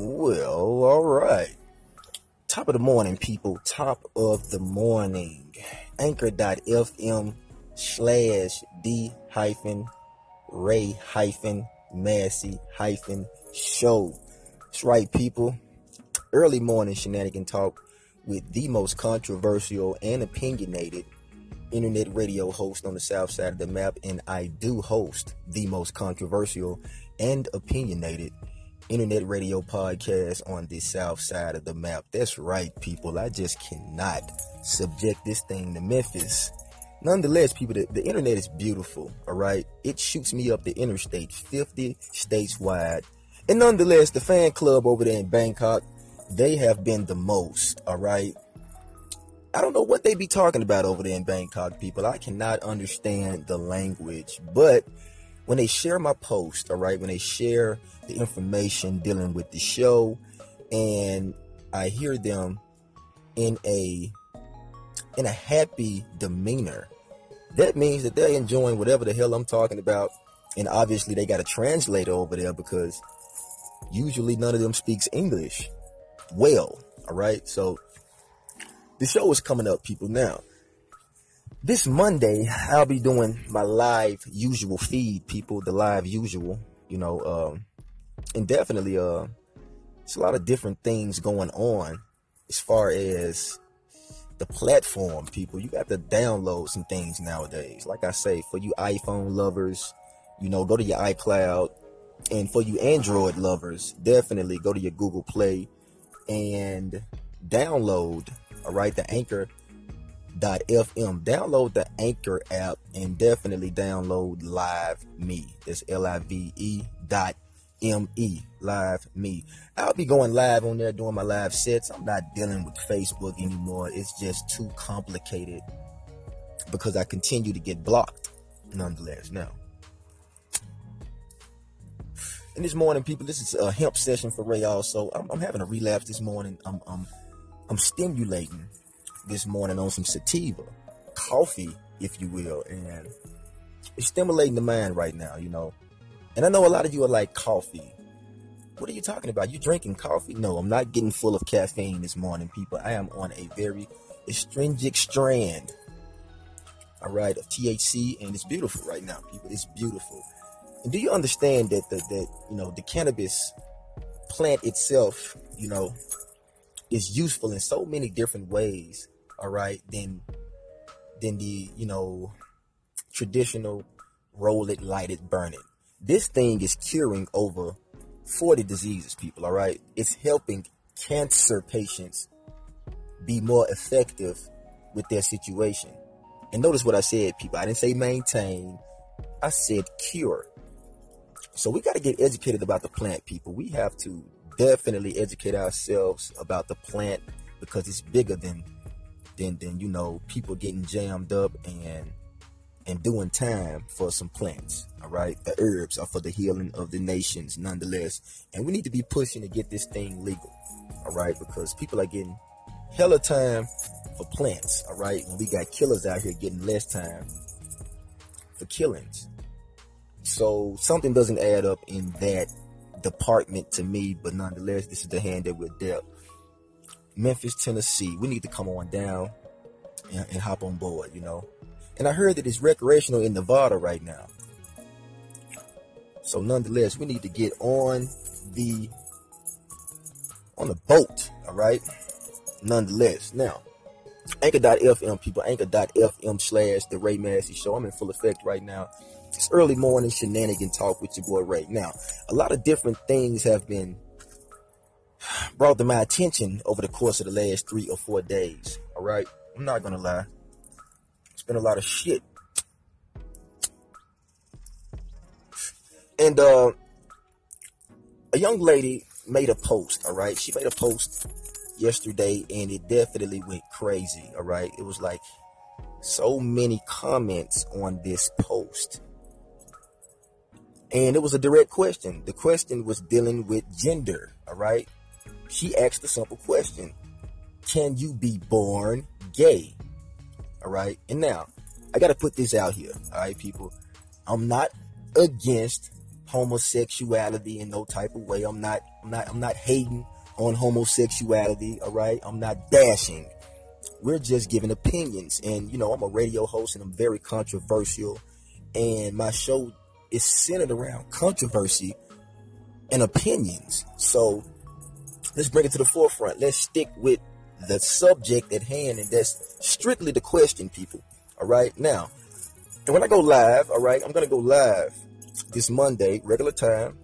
Well, all right. Top of the morning, people. Top of the morning. Anchor.fm slash D hyphen Ray hyphen Massey hyphen show. That's right, people. Early morning shenanigan talk with the most controversial and opinionated internet radio host on the south side of the map. And I do host the most controversial and opinionated internet radio podcast on the south side of the map. That's right, people. I just cannot subject this thing to Memphis. Nonetheless, people, the, the internet is beautiful, all right? It shoots me up the interstate 50 states wide. And nonetheless, the fan club over there in Bangkok, they have been the most, all right? I don't know what they be talking about over there in Bangkok, people. I cannot understand the language, but when they share my post, all right, when they share the information dealing with the show, and I hear them in a in a happy demeanor, that means that they're enjoying whatever the hell I'm talking about. And obviously they got a translator over there because usually none of them speaks English well. All right. So the show is coming up, people. Now, this Monday, I'll be doing my live usual feed, people, the live usual, you know, um, and definitely, uh, it's a lot of different things going on as far as the platform, people. You got to download some things nowadays. Like I say, for you iPhone lovers, you know, go to your iCloud. And for you Android lovers, definitely go to your Google Play and download, all right, the Anchor FM. Download the Anchor app and definitely download Live Me. It's L I V E dot M E. Live Me. I'll be going live on there doing my live sets. I'm not dealing with Facebook anymore. It's just too complicated because I continue to get blocked nonetheless. Now, and this morning, people, this is a hemp session for Ray. Also, I'm, I'm having a relapse this morning. I'm, I'm, I'm stimulating this morning on some sativa, coffee, if you will, and it's stimulating the mind right now, you know. And I know a lot of you are like, coffee. What are you talking about? You drinking coffee? No, I'm not getting full of caffeine this morning, people. I am on a very astringent strand, all right, of THC, and it's beautiful right now, people. It's beautiful. And do you understand that the that you know the cannabis plant itself, you know, is useful in so many different ways all right, than than the you know traditional roll it, light it, burn it. This thing is curing over 40 diseases, people, all right? It's helping cancer patients be more effective with their situation. And notice what I said, people. I didn't say maintain, I said cure. So we got to get educated about the plant, people. We have to definitely educate ourselves about the plant because it's bigger than than than you know people getting jammed up and and doing time for some plants. All right, the herbs are for the healing of the nations, nonetheless, and we need to be pushing to get this thing legal. All right, because people are getting hella time for plants. All right, and we got killers out here getting less time for killings. So something doesn't add up in that department to me, but nonetheless, this is the hand that we're dealt. Memphis, Tennessee. We need to come on down and, and hop on board, you know. And I heard that it's recreational in Nevada right now. So nonetheless, we need to get on the on the boat, all right? Nonetheless, now Anchor.fm people, Anchor.fm slash the Ray Massey Show. I'm in full effect right now. It's early morning shenanigan talk with your boy Ray. Now, a lot of different things have been brought to my attention over the course of the last three or four days. All right, I'm not gonna lie. It's been a lot of shit, and uh, a young lady made a post. All right, she made a post yesterday, and it definitely went crazy. All right, it was like so many comments on this post. And it was a direct question. The question was dealing with gender, all right? She asked a simple question Can you be born gay? All right. And now, I got to put this out here. All right, people. I'm not against homosexuality in no type of way. I'm not I'm not I'm not hating on homosexuality, all right? I'm not bashing. We're just giving opinions. And you know, I'm a radio host and I'm very controversial. And my show is centered around controversy and opinions. So let's bring it to the forefront. Let's stick with the subject at hand, and that's strictly the question, people. All right, now, and when I go live, all right, I'm gonna go live this Monday, regular time,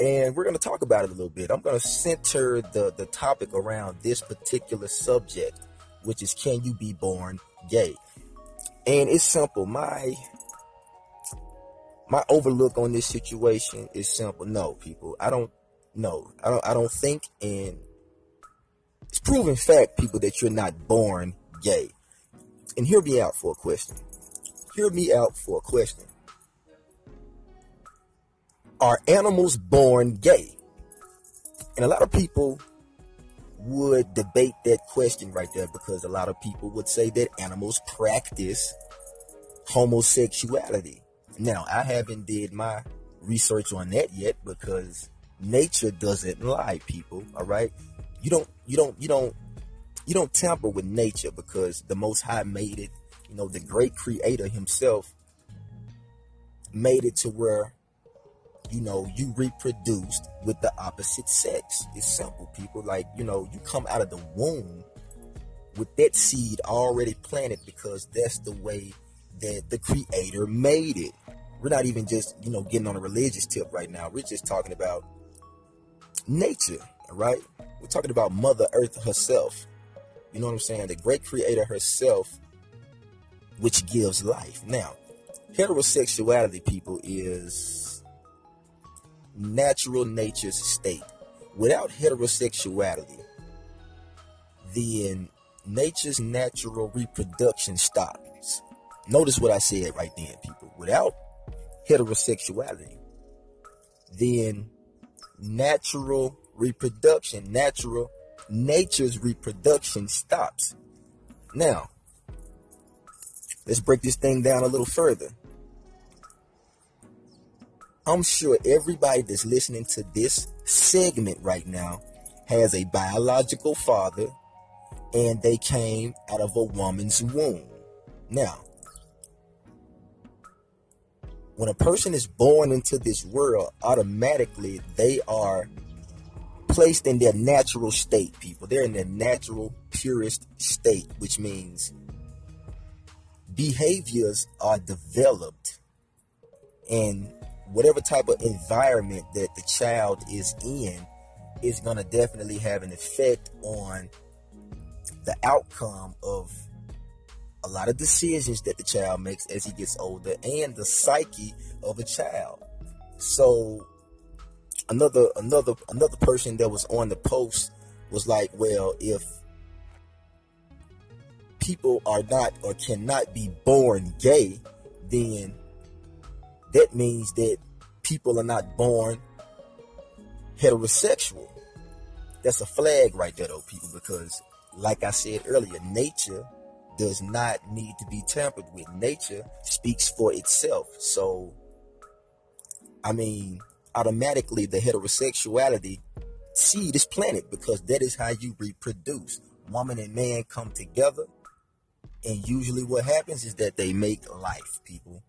and we're gonna talk about it a little bit. I'm gonna center the the topic around this particular subject, which is can you be born gay? And it's simple. My my overlook on this situation is simple. No, people, I don't know. I don't I don't think and it's proven fact, people, that you're not born gay. And hear me out for a question. Hear me out for a question. Are animals born gay? And a lot of people would debate that question right there because a lot of people would say that animals practice homosexuality. Now, I haven't did my research on that yet because nature doesn't lie, people, all right? You don't you don't you don't you don't tamper with nature because the most high made it, you know, the great creator himself made it to where you know, you reproduced with the opposite sex. It's simple, people. Like, you know, you come out of the womb with that seed already planted because that's the way that the creator made it. We're not even just, you know, getting on a religious tip right now. We're just talking about nature, right? We're talking about Mother Earth herself. You know what I'm saying? The great creator herself, which gives life. Now, heterosexuality, people, is natural nature's state. Without heterosexuality, then nature's natural reproduction stops. Notice what I said right then, people. Without heterosexuality, then natural reproduction, natural nature's reproduction stops. Now, let's break this thing down a little further. I'm sure everybody that's listening to this segment right now has a biological father and they came out of a woman's womb. Now, when a person is born into this world, automatically they are placed in their natural state, people. They're in their natural, purest state, which means behaviors are developed and whatever type of environment that the child is in is going to definitely have an effect on the outcome of a lot of decisions that the child makes as he gets older and the psyche of a child. So another another another person that was on the post was like, well, if people are not or cannot be born gay, then that means that people are not born heterosexual. That's a flag right there though, people, because like I said earlier, nature does not need to be tampered with. Nature speaks for itself. So I mean, automatically the heterosexuality see this planet because that is how you reproduce. Woman and man come together, and usually what happens is that they make life, people.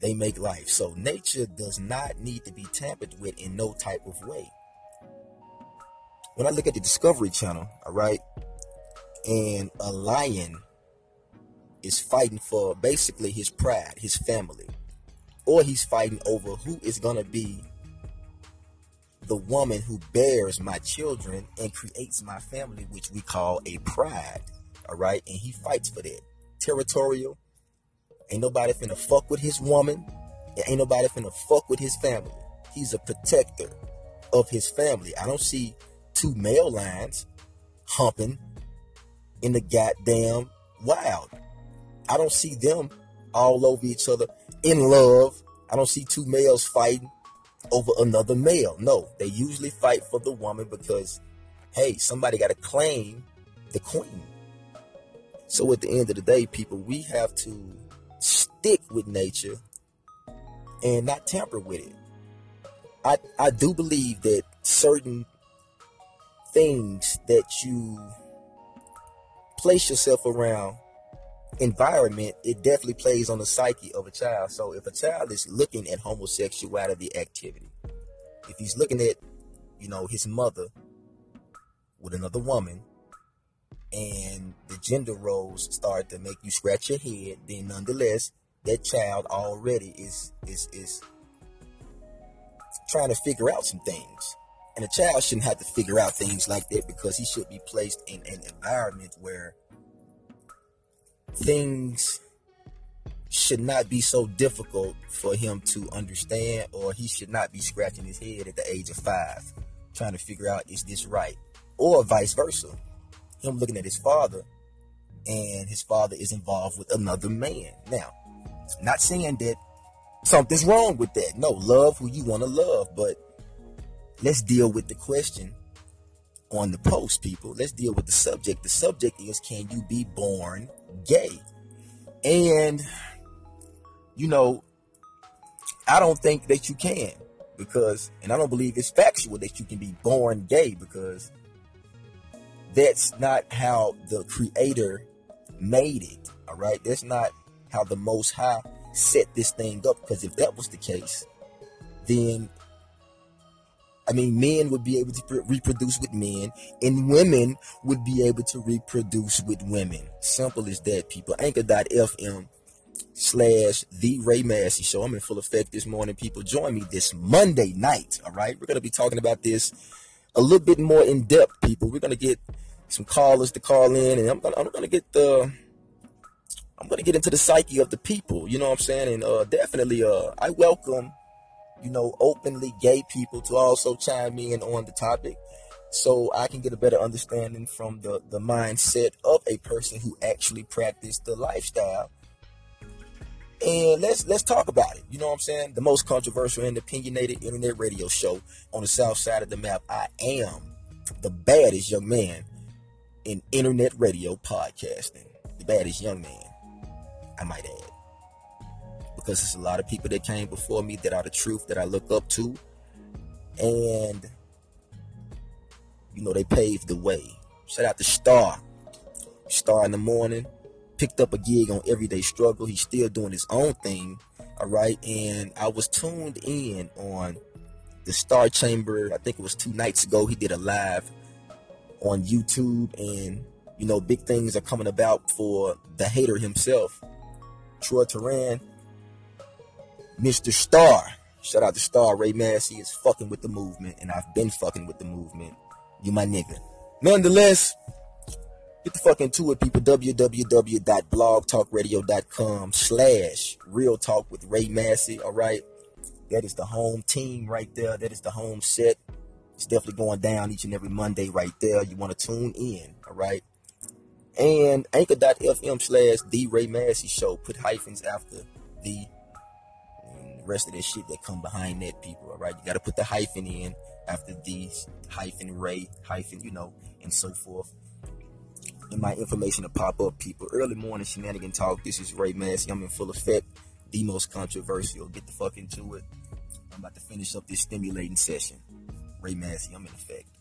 They make life. So nature does not need to be tampered with in no type of way. When I look at the Discovery Channel, all right, and a lion is fighting for basically his pride, his family or he's fighting over who is going to be the woman who bears my children and creates my family, which we call a pride. All right. And he fights for that. Territorial. Ain't nobody finna fuck with his woman. ain't nobody finna fuck with his family. He's a protector of his family. I don't see two male lions humping in the goddamn wild. I don't see them all over each other in love. I don't see two males fighting over another male. No, they usually fight for the woman because, hey, somebody got to claim the queen. So at the end of the day, people, we have to stick with nature and not tamper with it. I I do believe that certain things that you place yourself around environment, it definitely plays on the psyche of a child. So if a child is looking at homosexuality activity, if he's looking at, you know, his mother with another woman, and the gender roles start to make you scratch your head, then nonetheless, that child already is is is trying to figure out some things. And a child shouldn't have to figure out things like that because he should be placed in an environment where things should not be so difficult for him to understand, or he should not be scratching his head at the age of five, trying to figure out is this right, or vice versa. Him looking at his father, and his father is involved with another man. Now, not saying that something's wrong with that. No, love who you want to love, but let's deal with the question on the post, people. Let's deal with the subject. The subject is can you be born gay? And, you know, I don't think that you can because, and I don't believe it's factual that you can be born gay because that's not how the creator made it. All right. That's not how the most high set this thing up. Because if that was the case, then I mean, men would be able to reproduce with men, and women would be able to reproduce with women. Simple as that, people. Anchor.fm slash The Ray Massey Show. I'm in full effect this morning, people. Join me this Monday night, all right? We're going to be talking about this a little bit more in depth, people. We're going to get some callers to call in, and I'm going I'm to get the. I'm gonna get into the psyche of the people, you know what I'm saying? And uh, definitely, uh, I welcome you know, openly gay people to also chime in on the topic so I can get a better understanding from the, the mindset of a person who actually practiced the lifestyle. And let's let's talk about it. You know what I'm saying? The most controversial and opinionated internet radio show on the south side of the map. I am the baddest young man in internet radio podcasting. The baddest young man, I might add because there's a lot of people that came before me that are the truth that I look up to. And, you know, they paved the way. Shout out to Star. Star in the morning. Picked up a gig on Everyday Struggle. He's still doing his own thing. All right. And I was tuned in on the Star Chamber. I think it was two nights ago. He did a live on YouTube. And, you know, big things are coming about for the hater himself. Troi Torain Mr. Star. Shout out to Star Ray Massey is fucking with the movement, and I've been fucking with the movement. You my nigga. Nonetheless, get the fuck into it, people. www.blogtalkradio.com slash real talk with Ray Massey. All right. That is the home team right there. That is the home set. It's definitely going down each and every Monday right there. You want to tune in. All right. And anchor.fm slash the Ray Massey show. Put hyphens after the rest of this shit that come behind that people, all right? You got to put the hyphen in after these hyphen Ray, hyphen, you know, and so forth. And my information to pop up, people. Early morning shenanigan talk. This is Ray Massey. I'm in full effect. The most controversial. Get the fuck into it. I'm about to finish up this stimulating session. Ray Massey, I'm in effect.